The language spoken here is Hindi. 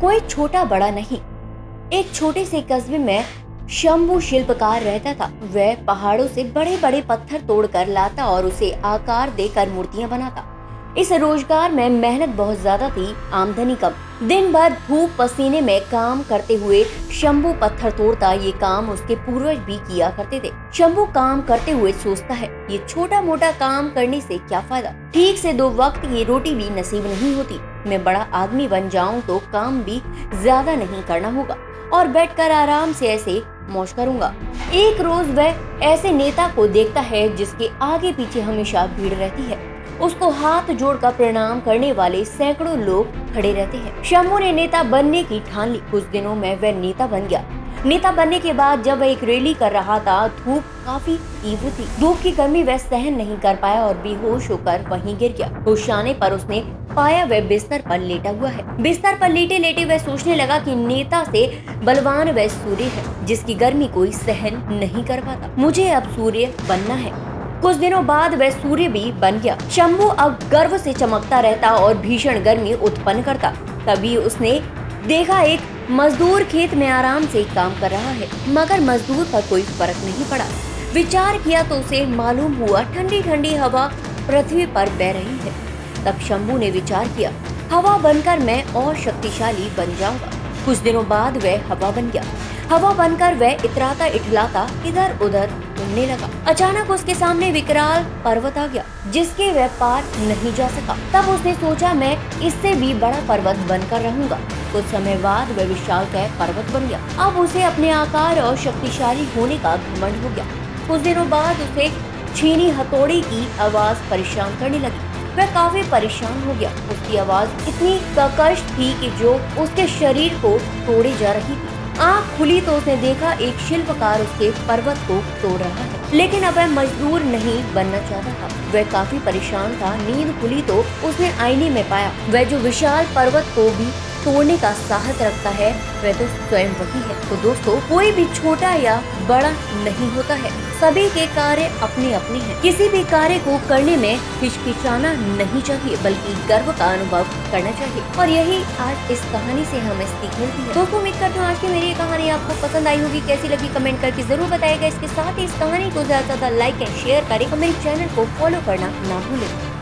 कोई छोटा बड़ा नहीं। एक छोटे से कस्बे में शंभु शिल्पकार रहता था। वह पहाड़ों से बड़े बड़े पत्थर तोड़कर लाता और उसे आकार देकर मूर्तियाँ बनाता। इस रोज़गार में मेहनत बहुत ज़्यादा थी आमदनी कम। दिन भर धूप पसीने में काम करते हुए शंभू पत्थर तोड़ता ये काम उसके पूर्वज भी किया करते थे। शंभू काम करते हुए सोचता है, ये छोटा मोटा काम करने से क्या फ़ायदा? ठीक से दो वक्त की रोटी भी नसीब नहीं होती। मैं बड़ा आदमी बन जाऊँ तो काम भी ज़्यादा नहीं करना होगा और बैठकर आराम से ऐसे मौज करूँगा। एक रोज वह ऐसे नेता को देखता है जिसके आगे पीछे हमेशा भीड़ रहती है। उसको हाथ जोड़कर प्रणाम करने वाले सैकड़ों लोग खड़े रहते हैं। शंभू ने नेता बनने की ठान ली। कुछ दिनों में वह नेता बन गया। नेता बनने के बाद जब वह एक रैली कर रहा था, धूप काफ़ी तीव्र थी। धूप की गर्मी वह सहन नहीं कर पाया और बेहोश होकर वहीं गिर गया। होश आने पर उसने पाया वह बिस्तर पर लेटा हुआ है। बिस्तर पर लेटे लेटे वह सोचने लगा कि नेता से बलवान वह सूर्य है, जिसकी गर्मी कोई सहन नहीं कर पाता। मुझे अब सूर्य बनना है। कुछ दिनों बाद वह सूर्य भी बन गया। शंभु अब गर्व से चमकता रहता और भीषण गर्मी उत्पन्न करता। तभी उसने देखा एक मजदूर खेत में आराम से काम कर रहा है, मगर मजदूर पर कोई फ़र्क नहीं पड़ा। विचार किया तो उसे मालूम हुआ ठंडी ठंडी हवा पृथ्वी पर बह रही है। तब शंभू ने विचार किया, हवा बनकर मैं और शक्तिशाली बन जाऊँगा। कुछ दिनों बाद वह हवा बन गया। हवा बनकर वह इतराता इटलाता इधर उधर घूमने लगा। अचानक उसके सामने विकराल पर्वत आ गया, जिसके वह पार नहीं जा सका। तब उसने सोचा, मैं इससे भी बड़ा पर्वत बनकर रहूँगा। कुछ समय बाद वह विशाल का पर्वत बन गया। अब उसे अपने आकार और शक्तिशाली होने का घमंड हो गया। कुछ दिनों बाद उसे छीनी हथौड़ी की आवाज़ परेशान करने लगी। वह काफ़ी परेशान हो गया। उसकी आवाज़ इतनी ककश थी कि जो उसके शरीर को तोड़े जा रही थी। आँख खुली तो उसने देखा एक शिल्पकार उसके पर्वत को तोड़ रहा है। लेकिन अब वह मजदूर नहीं बनना चाहता था। वह काफ़ी परेशान था। नींद खुली तो उसने आईने में पाया। वह जो विशाल पर्वत को भी तोड़ने का साहस रखता है। वह तो स्वयं वही है। तो दोस्तों, कोई भी छोटा या बड़ा नहीं होता है। सभी के कार्य अपने अपने हैं। किसी भी कार्य को करने में हिचकिचाना नहीं चाहिए, बल्कि गर्व का अनुभव करना चाहिए। और यही आज इस कहानी से हमें सीख मिलती है। दोस्तों, उम्मीद करता हूँ आज की मेरी कहानी आपको पसंद आई होगी। कैसी लगी कमेंट करके ज़रूर बताएगा। इसके साथ ही इस कहानी को ज़्यादा ज़्यादा लाइक एंड शेयर करें। और मेरे चैनल को फॉलो करना ना भूलें।